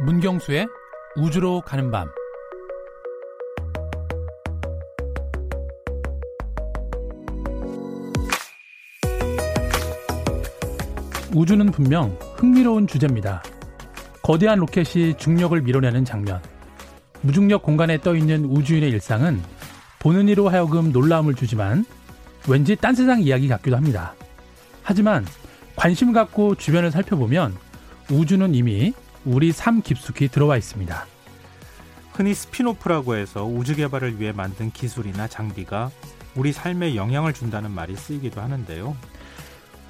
문경수의 우주로 가는 밤 우주는 분명 흥미로운 주제입니다. 거대한 로켓이 중력을 밀어내는 장면. 무중력 공간에 떠 있는 우주인의 일상은 보는 이로 하여금 놀라움을 주지만 왠지 딴 세상 이야기 같기도 합니다. 하지만 관심 갖고 주변을 살펴보면 우주는 이미 우리 삶 깊숙이 들어와 있습니다. 흔히 spin-off라고 해서 우주 개발을 위해 만든 기술이나 장비가 우리 삶에 영향을 준다는 말이 쓰이기도 하는데요.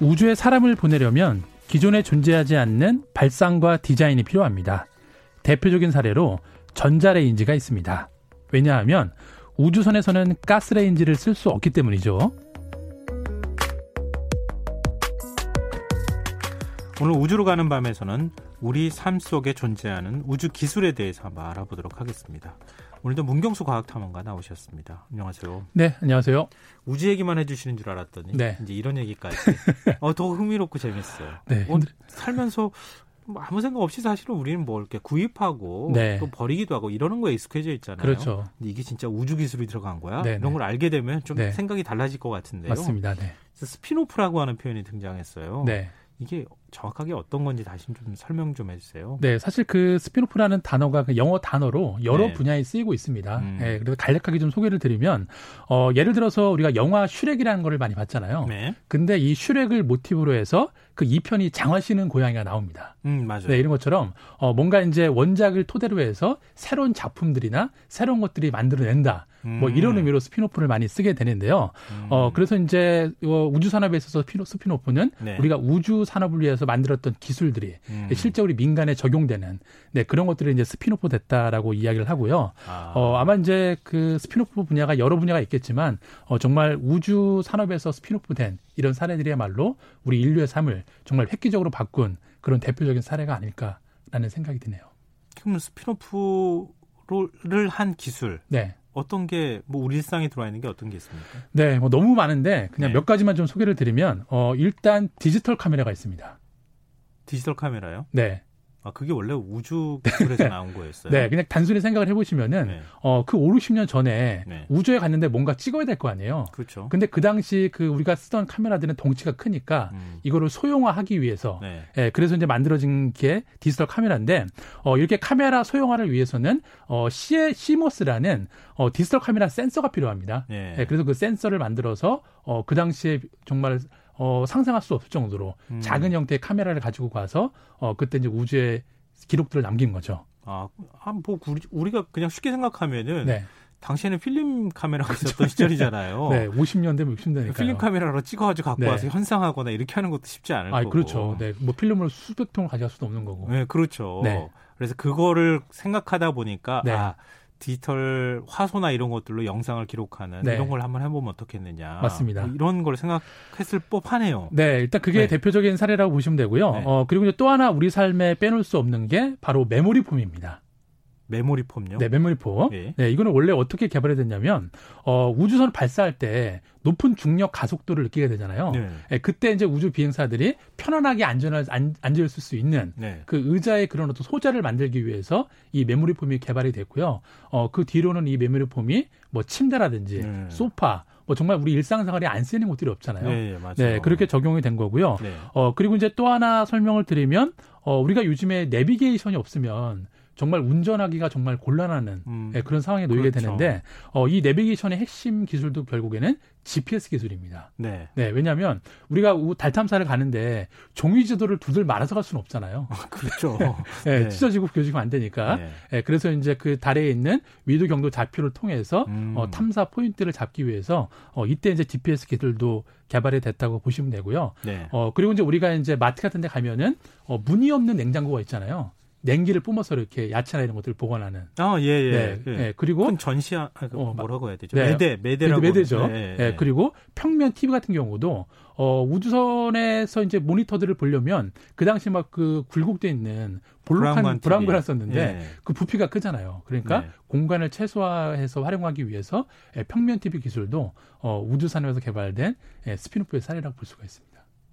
우주에 사람을 보내려면 기존에 존재하지 않는 발상과 디자인이 필요합니다. 대표적인 사례로 전자레인지가 있습니다. 왜냐하면 우주선에서는 가스레인지를 쓸 수 없기 때문이죠. 오늘 우주로 가는 밤에서는 우리 삶 속에 존재하는 우주 기술에 대해서 한번 알아보도록 하겠습니다. 오늘도 문경수 과학탐험가 나오셨습니다. 안녕하세요. 네, 안녕하세요. 우주 얘기만 해주시는 줄 알았더니 네. 이제 이런 얘기까지 어, 더 흥미롭고 재밌어요. 네. 어, 살면서 뭐 아무 생각 없이 사실은 우리는 뭐 이렇게 구입하고 네. 또 버리기도 하고 이러는 거에 익숙해져 있잖아요. 그렇죠. 근데 이게 진짜 우주 기술이 들어간 거야? 네네. 이런 걸 알게 되면 좀 네. 생각이 달라질 것 같은데요. 맞습니다. 네. spin-off라고 하는 표현이 등장했어요. 네. 이게 정확하게 어떤 건지 다시 좀 설명 좀 해주세요. 네, 사실 그 spin-off라는 단어가 그 영어 단어로 여러 네. 분야에 쓰이고 있습니다. 음. 네, 그래서 간략하게 좀 소개를 드리면 어, 예를 들어서 우리가 영화 슈렉이라는 거를 많이 봤잖아요. 네. 근데 이 슈렉을 모티브로 해서 그 2편이 장화 신은 고양이가 나옵니다. 음, 맞아요. 네, 이런 것처럼 어, 뭔가 이제 원작을 토대로 해서 새로운 작품들이나 새로운 것들이 만들어낸다. 음. 뭐 이런 의미로 spin-off를 많이 쓰게 되는데요. 음. 어 그래서 이제 우주 산업에 있어서 spin-off는 네. 우리가 우주 산업을 위해서 만들었던 기술들이 음. 실제 우리 민간에 적용되는 네 그런 것들이 이제 스피노프 됐다라고 이야기를 하고요. 아. 어 아마 이제 그 스피노프 분야가 여러 분야가 있겠지만 어 정말 우주 산업에서 스피노프 된 이런 사례들이야말로 우리 인류의 삶을 정말 획기적으로 바꾼 그런 대표적인 사례가 아닐까라는 생각이 드네요. 그럼 spin-off를 한 기술, 네. 어떤 게 뭐 우리 일상에 들어와 있는 게 어떤 게 있습니까? 네, 뭐 너무 많은데 그냥 네. 몇 가지만 좀 소개를 드리면 어 일단 디지털 카메라가 있습니다. 디지털 카메라요? 네. 아, 그게 원래 우주 기술에서 나온 거였어요? 네, 그냥 단순히 생각을 해보시면은, 네. 어, 그 5, 60년 전에 네. 우주에 갔는데 뭔가 찍어야 될 거 아니에요? 그렇죠. 근데 그 당시 그 우리가 쓰던 카메라들은 덩치가 크니까 음. 이거를 소형화하기 위해서, 네. 예, 그래서 이제 만들어진 게 디지털 카메라인데, 어, 이렇게 카메라 소형화를 위해서는, 어, 시에, 시모스라는, 어, 디지털 카메라 센서가 필요합니다. 네. 예, 그래서 그 센서를 만들어서, 어, 그 당시에 정말 어, 상상할 수 없을 정도로 음. 작은 형태의 카메라를 가지고 가서 어, 그때 이제 우주에 기록들을 남긴 거죠. 아, 뭐 우리가 그냥 쉽게 생각하면은 네. 당시에는 필름 카메라가 그렇죠. 있었던 시절이잖아요. 네, 50년대, 60년대니까. 필름 카메라로 찍어가지고 갖고 네. 와서 현상하거나 이렇게 하는 것도 쉽지 않을 아, 거고. 그렇죠. 네, 뭐 필름을 수백 통을 가져갈 수도 없는 거고. 네, 그렇죠. 네. 그래서 그거를 생각하다 보니까 네. 아 디지털 화소나 이런 것들로 영상을 기록하는 네. 이런 걸 한번 해보면 어떻겠느냐. 맞습니다. 뭐 이런 걸 생각했을 법하네요. 네, 일단 그게 네. 대표적인 사례라고 보시면 되고요. 네. 어, 그리고 이제 또 하나 우리 삶에 빼놓을 수 없는 게 바로 메모리 폼입니다. 메모리 폼요? 네, 메모리 폼. 네. 네, 이거는 원래 어떻게 개발이 됐냐면 어, 우주선을 발사할 때 높은 중력 가속도를 느끼게 되잖아요. 네. 네, 그때 이제 우주 비행사들이 편안하게 안전을 안, 앉아 있을 수 있는 네. 그 의자의 그런 어떤 소재를 만들기 위해서 이 메모리 폼이 개발이 됐고요. 어, 그 뒤로는 이 메모리 폼이 뭐 침대라든지 네. 소파 뭐 정말 우리 일상생활에 안 쓰이는 것들이 없잖아요. 네, 맞아요. 네, 그렇게 적용이 된 거고요. 네. 어, 그리고 이제 또 하나 설명을 드리면 어, 우리가 요즘에 내비게이션이 없으면 정말 운전하기가 정말 곤란하는 음. 네, 그런 상황에 놓이게 그렇죠. 되는데 어, 이 내비게이션의 핵심 기술도 결국에는 GPS 기술입니다. 네. 네, 왜냐하면 우리가 달 탐사를 가는데 종이 지도를 두들 말아서 갈 수는 없잖아요. 그렇죠. 네, 네. 찢어지고 부겨지면 안 되니까. 네. 네. 그래서 이제 그 달에 있는 위도 경도 좌표를 통해서 음. 어, 탐사 포인트를 잡기 위해서 어, 이때 이제 GPS 기술도 개발이 됐다고 보시면 되고요. 네. 어, 그리고 이제 우리가 이제 마트 같은 데 가면은 어, 문이 없는 냉장고가 있잖아요. 냉기를 뿜어서 이렇게 야채나 이런 것들을 보관하는. 아, 예, 예. 네, 예. 네, 그리고. 큰 전시야, 아, 그 어, 뭐라고 해야 되죠? 네. 매대, 매대라고. 매대죠. 네, 네, 그리고 평면 TV 같은 경우도, 어, 우주선에서 이제 모니터들을 보려면 그 당시 막 그 굴곡돼 있는 볼록한 브라운관을 썼는데 예. 그 부피가 크잖아요. 그러니까 네. 공간을 최소화해서 활용하기 위해서 예, 평면 TV 기술도 어, 우주산업에서 개발된 예, spin-off의 사례라고 볼 수가 있습니다.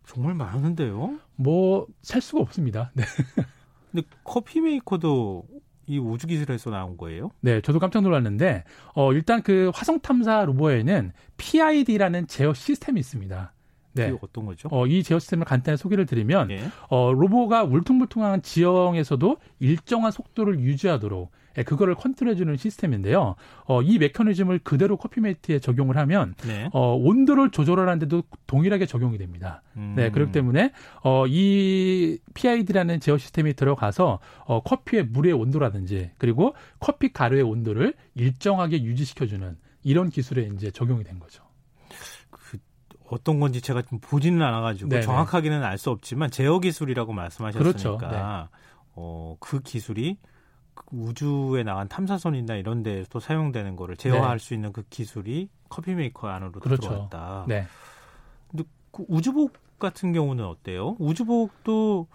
정말 많은데요? 뭐, 셀 수가 없습니다. 네. 근데 커피 메이커도 이 우주 기술에서 나온 거예요? 네, 저도 깜짝 놀랐는데 어 일단 그 화성 탐사 rover에는 PID라는 제어 시스템이 있습니다. 네. 어떤 거죠? 어, 이 제어 시스템을 간단히 소개를 드리면 예. 어, 로보가 울퉁불퉁한 지형에서도 일정한 속도를 유지하도록 예, 그거를 컨트롤해주는 시스템인데요. 어, 이 메커니즘을 그대로 커피메이트에 적용을 하면 네. 어, 온도를 조절하는데도 동일하게 적용이 됩니다. 음. 네, 그렇기 때문에 어, 이 PID라는 제어 시스템이 들어가서 어, 커피의 물의 온도라든지 그리고 커피 가루의 온도를 일정하게 유지시켜주는 이런 기술에 이제 적용이 된 거죠. 어떤 건지 제가 좀 보지는 않아가지고 네네. 정확하게는 알 수 없지만 제어 기술이라고 말씀하셨으니까 그렇죠. 네. 어, 그 기술이 그 우주에 나간 탐사선이나 이런 데또 사용되는 거를 제어할 네. 수 있는 그 기술이 커피 메이커 안으로 그렇죠. 들어왔다. 네. 근데 그 우주복 같은 경우는 어때요? 우주복도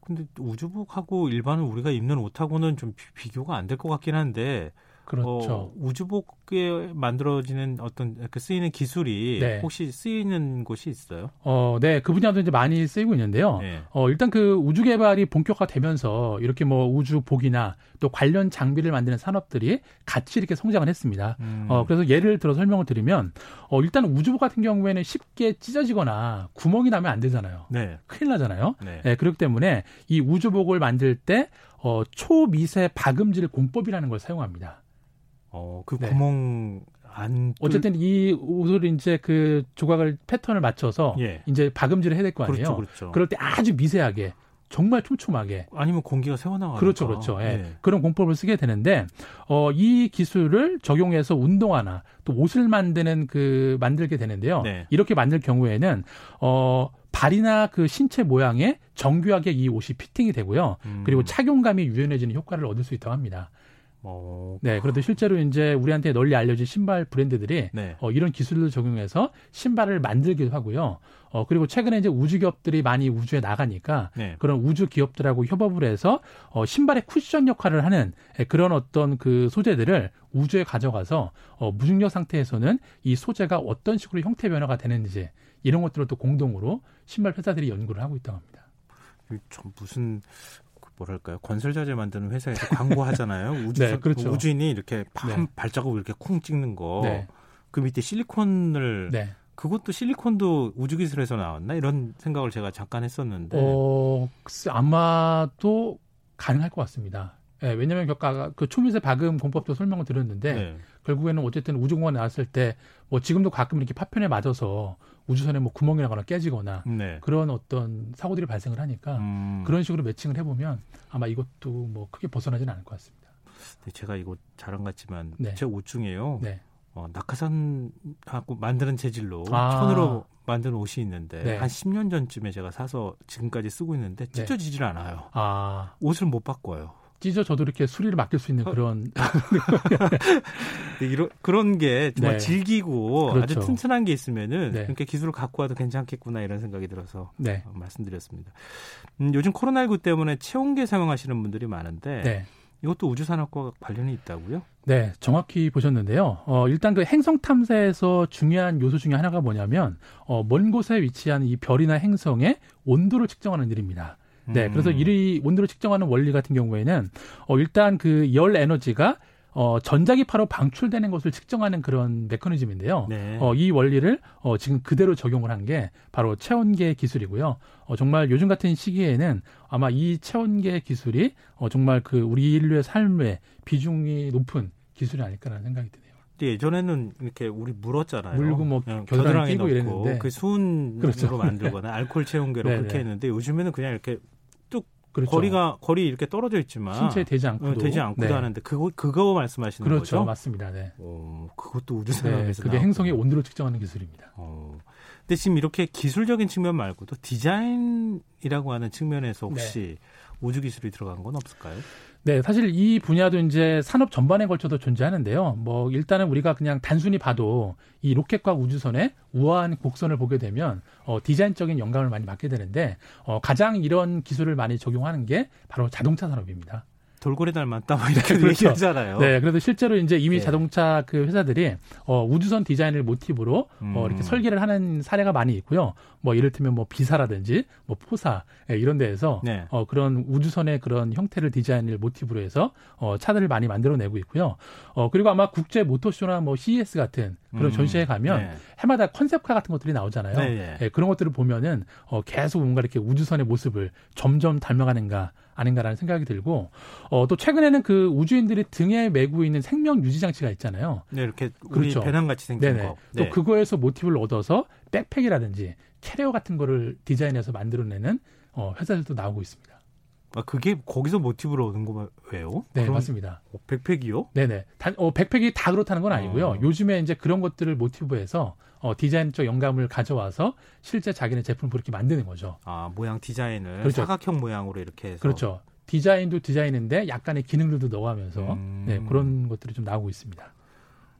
근데 우주복하고 일반은 우리가 입는 옷하고는 좀 비 교가 안 될 것 같긴 한데 그렇죠. 어, 우주복에 만들어지는 어떤 그 쓰이는 기술이 네. 혹시 쓰이는 곳이 있어요? 어, 네, 그 분야도 이제 많이 쓰이고 있는데요. 네. 어, 일단 그 우주 개발이 본격화되면서 이렇게 뭐 우주복이나 또 관련 장비를 만드는 산업들이 같이 이렇게 성장을 했습니다. 음. 어, 그래서 예를 들어 설명을 드리면 어, 일단 우주복 같은 경우에는 쉽게 찢어지거나 구멍이 나면 안 되잖아요. 네. 큰일 나잖아요. 네. 네, 그렇기 때문에 이 우주복을 만들 때 어, 초미세 박음질 공법이라는 걸 사용합니다. 어, 그 네. 구멍 안 어쨌든 이 옷을 이제 그 조각을 패턴을 맞춰서 예. 이제 박음질을 해야 될 거 아니에요. 그렇죠, 그렇죠. 그럴 때 아주 미세하게 정말 촘촘하게 아니면 공기가 새어나가 그렇죠, 그렇죠. 예. 예. 그런 공법을 쓰게 되는데 어, 이 기술을 적용해서 운동화나 또 옷을 만드는 그 만들게 되는데요. 네. 이렇게 만들 경우에는 어 발이나 그 신체 모양에 정교하게 이 옷이 피팅이 되고요. 음. 그리고 착용감이 유연해지는 효과를 얻을 수 있다고 합니다. 어... 네, 그런데 실제로 이제 우리한테 널리 알려진 신발 브랜드들이 네. 어, 이런 기술을 적용해서 신발을 만들기도 하고요. 어, 그리고 최근에 이제 우주 기업들이 많이 우주에 나가니까 네. 그런 우주 기업들하고 협업을 해서 어, 신발의 쿠션 역할을 하는 예, 그런 어떤 그 소재들을 우주에 가져가서 어, 무중력 상태에서는 이 소재가 어떤 식으로 형태 변화가 되는지 이런 것들을 또 공동으로 신발 회사들이 연구를 하고 있다고 합니다. 참 무슨 뭐랄까요 건설자재 만드는 회사에서 광고하잖아요. 우주 네, 그렇죠. 우주인이 이렇게 한 네. 발자국을 이렇게 쿵 찍는 거. 네. 그 밑에 실리콘을 네. 그것도 실리콘도 우주 기술에서 나왔나 이런 생각을 제가 잠깐 했었는데. 어, 아마도 가능할 것 같습니다. 예, 왜냐하면 격가 그 초미세 박음 공법도 설명을 드렸는데 네. 결국에는 어쨌든 우주공간 나왔을 때 뭐 지금도 가끔 이렇게 파편에 맞아서 우주선에 뭐 구멍이 나거나 깨지거나 네. 그런 어떤 사고들이 발생을 하니까 음. 그런 식으로 매칭을 해보면 아마 이것도 뭐 크게 벗어나지는 않을 것 같습니다. 네, 제가 이거 자랑 같지만 네. 제옷 중에요. 네. 어, 낙하산하고 만드는 재질로 아. 천으로 만든 옷이 있는데 네. 한 10년 전쯤에 제가 사서 지금까지 쓰고 있는데 네. 찢어지질 않아요. 아. 옷을 못 바꿔요. 찢어 저도 이렇게 수리를 맡길 수 있는 어. 그런 네, 이런 그런 게 정말 네. 질기고 그렇죠. 아주 튼튼한 게 있으면은 네. 그렇게 기술을 갖고 와도 괜찮겠구나 이런 생각이 들어서 네. 어, 말씀드렸습니다. 음, 요즘 코로나19 때문에 체온계 사용하시는 분들이 많은데 네. 이것도 우주산업과 관련이 있다고요? 네, 정확히 보셨는데요. 어, 일단 그 행성 탐사에서 중요한 요소 중에 하나가 뭐냐면 어, 먼 곳에 위치한 이 별이나 행성의 온도를 측정하는 일입니다. 네, 그래서 음. 이 온도를 측정하는 원리 같은 경우에는 어, 일단 그 열 에너지가 어, 전자기파로 방출되는 것을 측정하는 그런 메커니즘인데요. 네. 어, 이 원리를 어, 지금 그대로 적용을 한 게 바로 체온계 기술이고요. 어, 정말 요즘 같은 시기에는 아마 이 체온계 기술이 어, 정말 그 우리 인류의 삶에 비중이 높은 기술이 아닐까라는 생각이 드네요. 예전에는 이렇게 우리 물었잖아요. 물고 뭐 겨드랑이 끼고 이랬는데 그 수은으로 그렇죠. 만들거나 알코올 체온계로 네, 그렇게 네. 했는데 요즘에는 그냥 이렇게 그렇죠. 거리가 거리 이렇게 떨어져 있지만 신체에 되지 않고도 어, 되지 않고도 네. 하는데 그거 그거 말씀하시는 그렇죠. 거죠? 맞습니다. 네. 어, 그것도 우주산업에서 네, 그게 행성의 온도를 측정하는 기술입니다. 어. 근데 지금 이렇게 기술적인 측면 말고도 디자인이라고 하는 측면에서 혹시 네. 우주 기술이 들어간 건 없을까요? 네, 사실 이 분야도 이제 산업 전반에 걸쳐도 존재하는데요. 뭐 일단은 우리가 그냥 단순히 봐도 이 로켓과 우주선의 우아한 곡선을 보게 되면 어, 디자인적인 영감을 많이 받게 되는데 어, 가장 이런 기술을 많이 적용하는 게 바로 자동차 산업입니다. 돌고래 닮았다 뭐 이렇게 그렇죠. 얘기하잖아요. 네, 그래서 실제로 이제 이미 네. 자동차 그 회사들이 어, 우주선 디자인을 모티브로 음. 어, 이렇게 음. 설계를 하는 사례가 많이 있고요. 뭐 이를테면 뭐 비사라든지 뭐 포사 예, 이런 데에서 네. 어, 그런 우주선의 그런 형태를 디자인을 모티브로 해서 어, 차들을 많이 만들어내고 있고요. 어, 그리고 아마 국제 모터쇼나 뭐 CES 같은 그런 음. 전시회 가면 네. 해마다 concept car 같은 것들이 나오잖아요. 네, 네. 예, 그런 것들을 보면은 어, 계속 뭔가 이렇게 우주선의 모습을 점점 닮아가는가 아닌가라는 생각이 들고 어, 또 최근에는 그 우주인들이 등에 메고 있는 생명 유지 장치가 있잖아요. 네, 이렇게 그렇죠. 배낭 같이 생긴 네네. 거. 네. 또 그거에서 모티브를 얻어서 백팩이라든지 캐리어 같은 거를 디자인해서 만들어내는 어, 회사들도 나오고 있습니다. 아, 그게 거기서 모티브로 얻은 거예요? 네, 맞습니다. 어, 백팩이요? 네네. 단, 어, 백팩이 다 그렇다는 건 아니고요. 어. 요즘에 이제 그런 것들을 모티브해서 어, 디자인적 영감을 가져와서 실제 자기네 제품을 그렇게 만드는 거죠. 아, 모양 디자인을 그렇죠. 사각형 모양으로 이렇게 해서. 그렇죠. 디자인도 디자인인데 약간의 기능들도 넣어가면서 음. 네, 그런 것들이 좀 나오고 있습니다.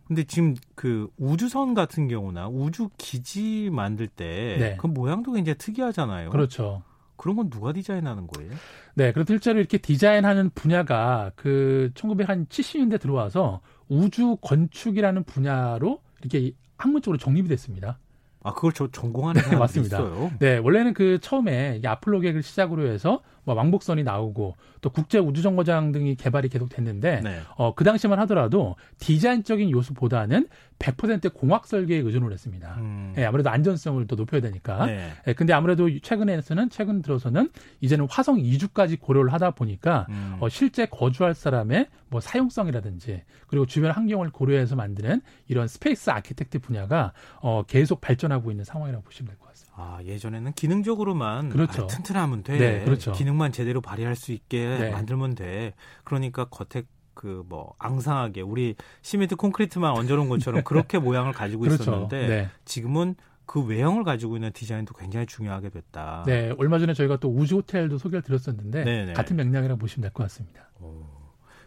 근데 지금 그 우주선 같은 경우나 우주 기지 만들 때그 네. 그 모양도 굉장히 특이하잖아요. 그렇죠. 그런 건 누가 디자인하는 거예요? 네, 그래서 실제로 이렇게 디자인하는 분야가 그 1970년대 들어와서 우주 건축이라는 분야로 이렇게 학문적으로 정립이 됐습니다. 아, 그걸 저 전공하는 사람이 네, 맞습니다. 있어요? 네, 원래는 그 처음에 아폴로 계획을 시작으로 해서 뭐 왕복선이 나오고 또 국제 우주 정거장 등이 개발이 계속 됐는데 네. 어, 그 당시만 하더라도 디자인적인 요소보다는 100% 공학 설계에 의존을 했습니다. 음. 예, 아무래도 안전성을 더 높여야 되니까. 네. 예, 근데 아무래도 최근에서는 최근 들어서는 이제는 화성 이주까지 고려를 하다 보니까 음. 어, 실제 거주할 사람의 뭐 사용성이라든지 그리고 주변 환경을 고려해서 만드는 이런 space architect 분야가 어, 계속 발전하고 있는 상황이라고 보시면 될 것 같 습니다. 아, 예전에는 기능적으로만 그렇죠. 아, 튼튼하면 돼. 네, 그렇죠. 기능만 제대로 발휘할 수 있게 네. 만들면 돼. 그러니까 겉에 그 뭐 앙상하게 우리 시멘트 콘크리트만 얹어놓은 것처럼 그렇게 모양을 가지고 그렇죠. 있었는데 네. 지금은 그 외형을 가지고 있는 디자인도 굉장히 중요하게 됐다. 네, 얼마 전에 저희가 또 우주 호텔도 소개를 드렸었는데 네네. 네. 같은 맥락이라고 보시면 될 것 같습니다. 오.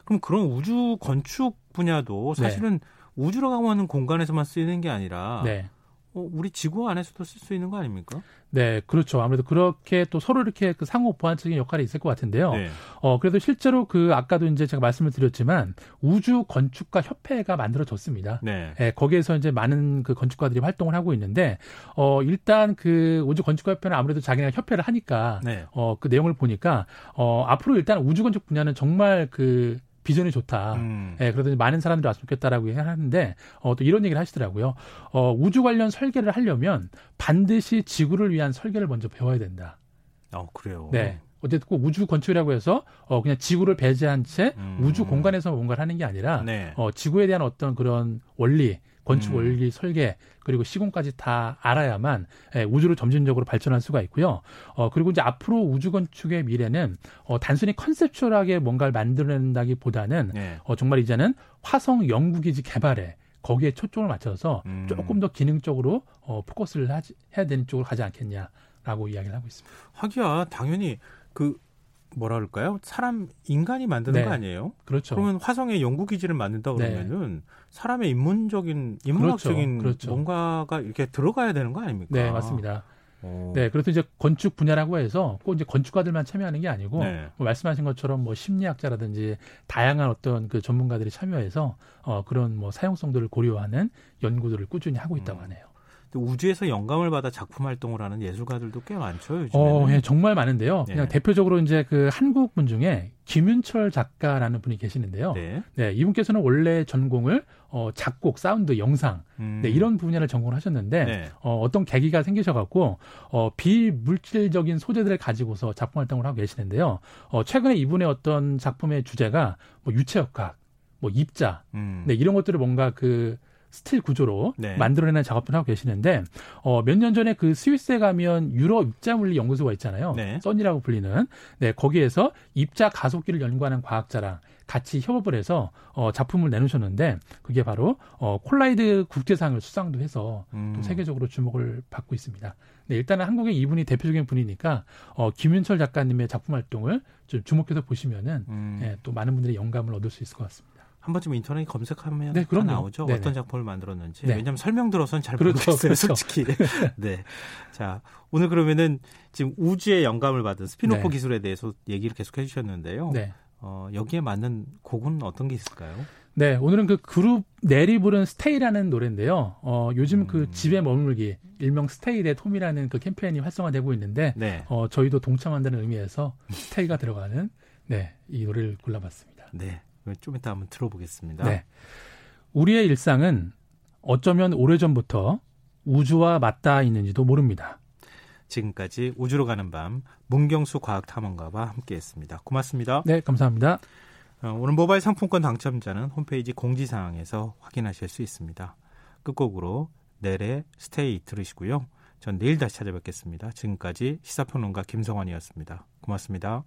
그럼 그런 우주 건축 분야도 네. 사실은 우주로 가는 공간에서만 쓰이는 게 아니라 네. 어, 우리 지구 안에서도 쓸 수 있는 거 아닙니까? 네, 그렇죠. 아무래도 그렇게 또 서로 이렇게 그 상호 보완적인 역할이 있을 것 같은데요. 네. 어, 그래도 실제로 그 아까도 이제 제가 말씀을 드렸지만 우주 건축가 협회가 만들어졌습니다. 네. 네 거기에서 이제 많은 그 건축가들이 활동을 하고 있는데 어, 일단 그 우주 건축가 협회는 아무래도 자기네가 협회를 하니까 네. 어, 그 내용을 보니까 어, 앞으로 일단 우주 건축 분야는 정말 그 비전이 좋다. 음. 예, 그러더니 많은 사람들이 왔으면 좋겠다라고 하는데 어, 또 이런 얘기를 하시더라고요. 어, 우주 관련 설계를 하려면 반드시 지구를 위한 설계를 먼저 배워야 된다. 어, 그래요. 네. 어쨌든 꼭 우주 건축이라고 해서 어 그냥 지구를 배제한 채 음. 우주 공간에서 뭔가를 하는 게 아니라 네. 어 지구에 대한 어떤 그런 원리 건축 음. 원리 설계 그리고 시공까지 다 알아야만 예, 우주를 점진적으로 발전할 수가 있고요. 어 그리고 이제 앞으로 우주 건축의 미래는 어 단순히 컨셉츄얼하게 뭔가를 만들어낸다기보다는 네. 어 정말 이제는 화성 연구기지 개발에 거기에 초점을 맞춰서 음. 조금 더 기능적으로 어 포커스를 하지, 해야 되는 쪽으로 가지 않겠냐라고 이야기를 하고 있습니다. 하기야 당연히 그 뭐라 그럴까요? 사람 인간이 만드는 네. 거 아니에요? 그렇죠. 그러면 화성에 연구 기지를 만든다 네. 그러면은 네. 사람의 인문적인 인문학적인 그렇죠. 그렇죠. 뭔가가 이렇게 들어가야 되는 거 아닙니까? 네, 맞습니다. 오. 네, 그래서 이제 건축 분야라고 해서 꼭 이제 건축가들만 참여하는 게 아니고 네. 뭐 말씀하신 것처럼 뭐 심리학자라든지 다양한 어떤 그 전문가들이 참여해서 어 그런 뭐 사용성들을 고려하는 연구들을 꾸준히 하고 있다고 음. 하네요. 우주에서 영감을 받아 작품 활동을 하는 예술가들도 꽤 많죠. 요즘에 어, 예, 정말 많은데요. 네. 그냥 대표적으로 이제 그 한국 분 중에 김윤철 작가라는 분이 계시는데요. 네. 네 이분께서는 원래 전공을 어, 작곡, 사운드, 영상 음. 네, 이런 분야를 전공을 하셨는데 네. 어, 어떤 계기가 생기셔갖고 어, 비물질적인 소재들을 가지고서 작품 활동을 하고 계시는데요. 어, 최근에 이분의 어떤 작품의 주제가 뭐 유체역학, 뭐 입자, 음. 네, 이런 것들을 뭔가 그 steel 구조로 네. 만들어내는 작업을 하고 계시는데 어, 몇 년 전에 그 스위스에 가면 유럽 입자 물리 연구소가 있잖아요. 네. CERN이라고 불리는 네 거기에서 입자 가속기를 연구하는 과학자랑 같이 협업을 해서 어, 작품을 내놓으셨는데 그게 바로 어, Collide 국제상을 수상도 해서 음. 또 세계적으로 주목을 받고 있습니다. 네, 일단은 한국의 이분이 대표적인 분이니까 어, 김윤철 작가님의 작품 활동을 좀 주목해서 보시면은 음. 예, 또 많은 분들이 영감을 얻을 수 있을 것 같습니다. 한 번쯤 인터넷 검색하면 네, 다 나오죠. 네네. 어떤 작품을 만들었는지. 네. 왜냐하면 설명 들어서는 잘 그렇죠, 모르겠어요, 그렇죠. 솔직히. 네. 자, 오늘 그러면은 지금 우주의 영감을 받은 스피노프 네. 기술에 대해서 얘기를 계속 해주셨는데요. 네. 어, 여기에 맞는 곡은 어떤 게 있을까요? 네, 오늘은 그 그룹 넬이 부른 Stay라는 노래인데요. 어, 요즘 그 음. 그 집에 머물기 일명 stay at home이라는 그 캠페인이 활성화되고 있는데 네. 어, 저희도 동참한다는 의미에서 stay가 들어가는 네, 이 노래를 골라봤습니다. 네. 좀 이따 한번 들어보겠습니다. 네. 우리의 일상은 어쩌면 오래전부터 우주와 맞닿아 있는지도 모릅니다. 지금까지 우주로 가는 밤 문경수 과학탐험가와 함께했습니다. 고맙습니다. 네, 감사합니다. 어, 오늘 모바일 상품권 당첨자는 홈페이지 공지사항에서 확인하실 수 있습니다. 끝곡으로 넬의 스테이 들으시고요. 전 내일 다시 찾아뵙겠습니다. 지금까지 시사평론가 김성환이었습니다. 고맙습니다.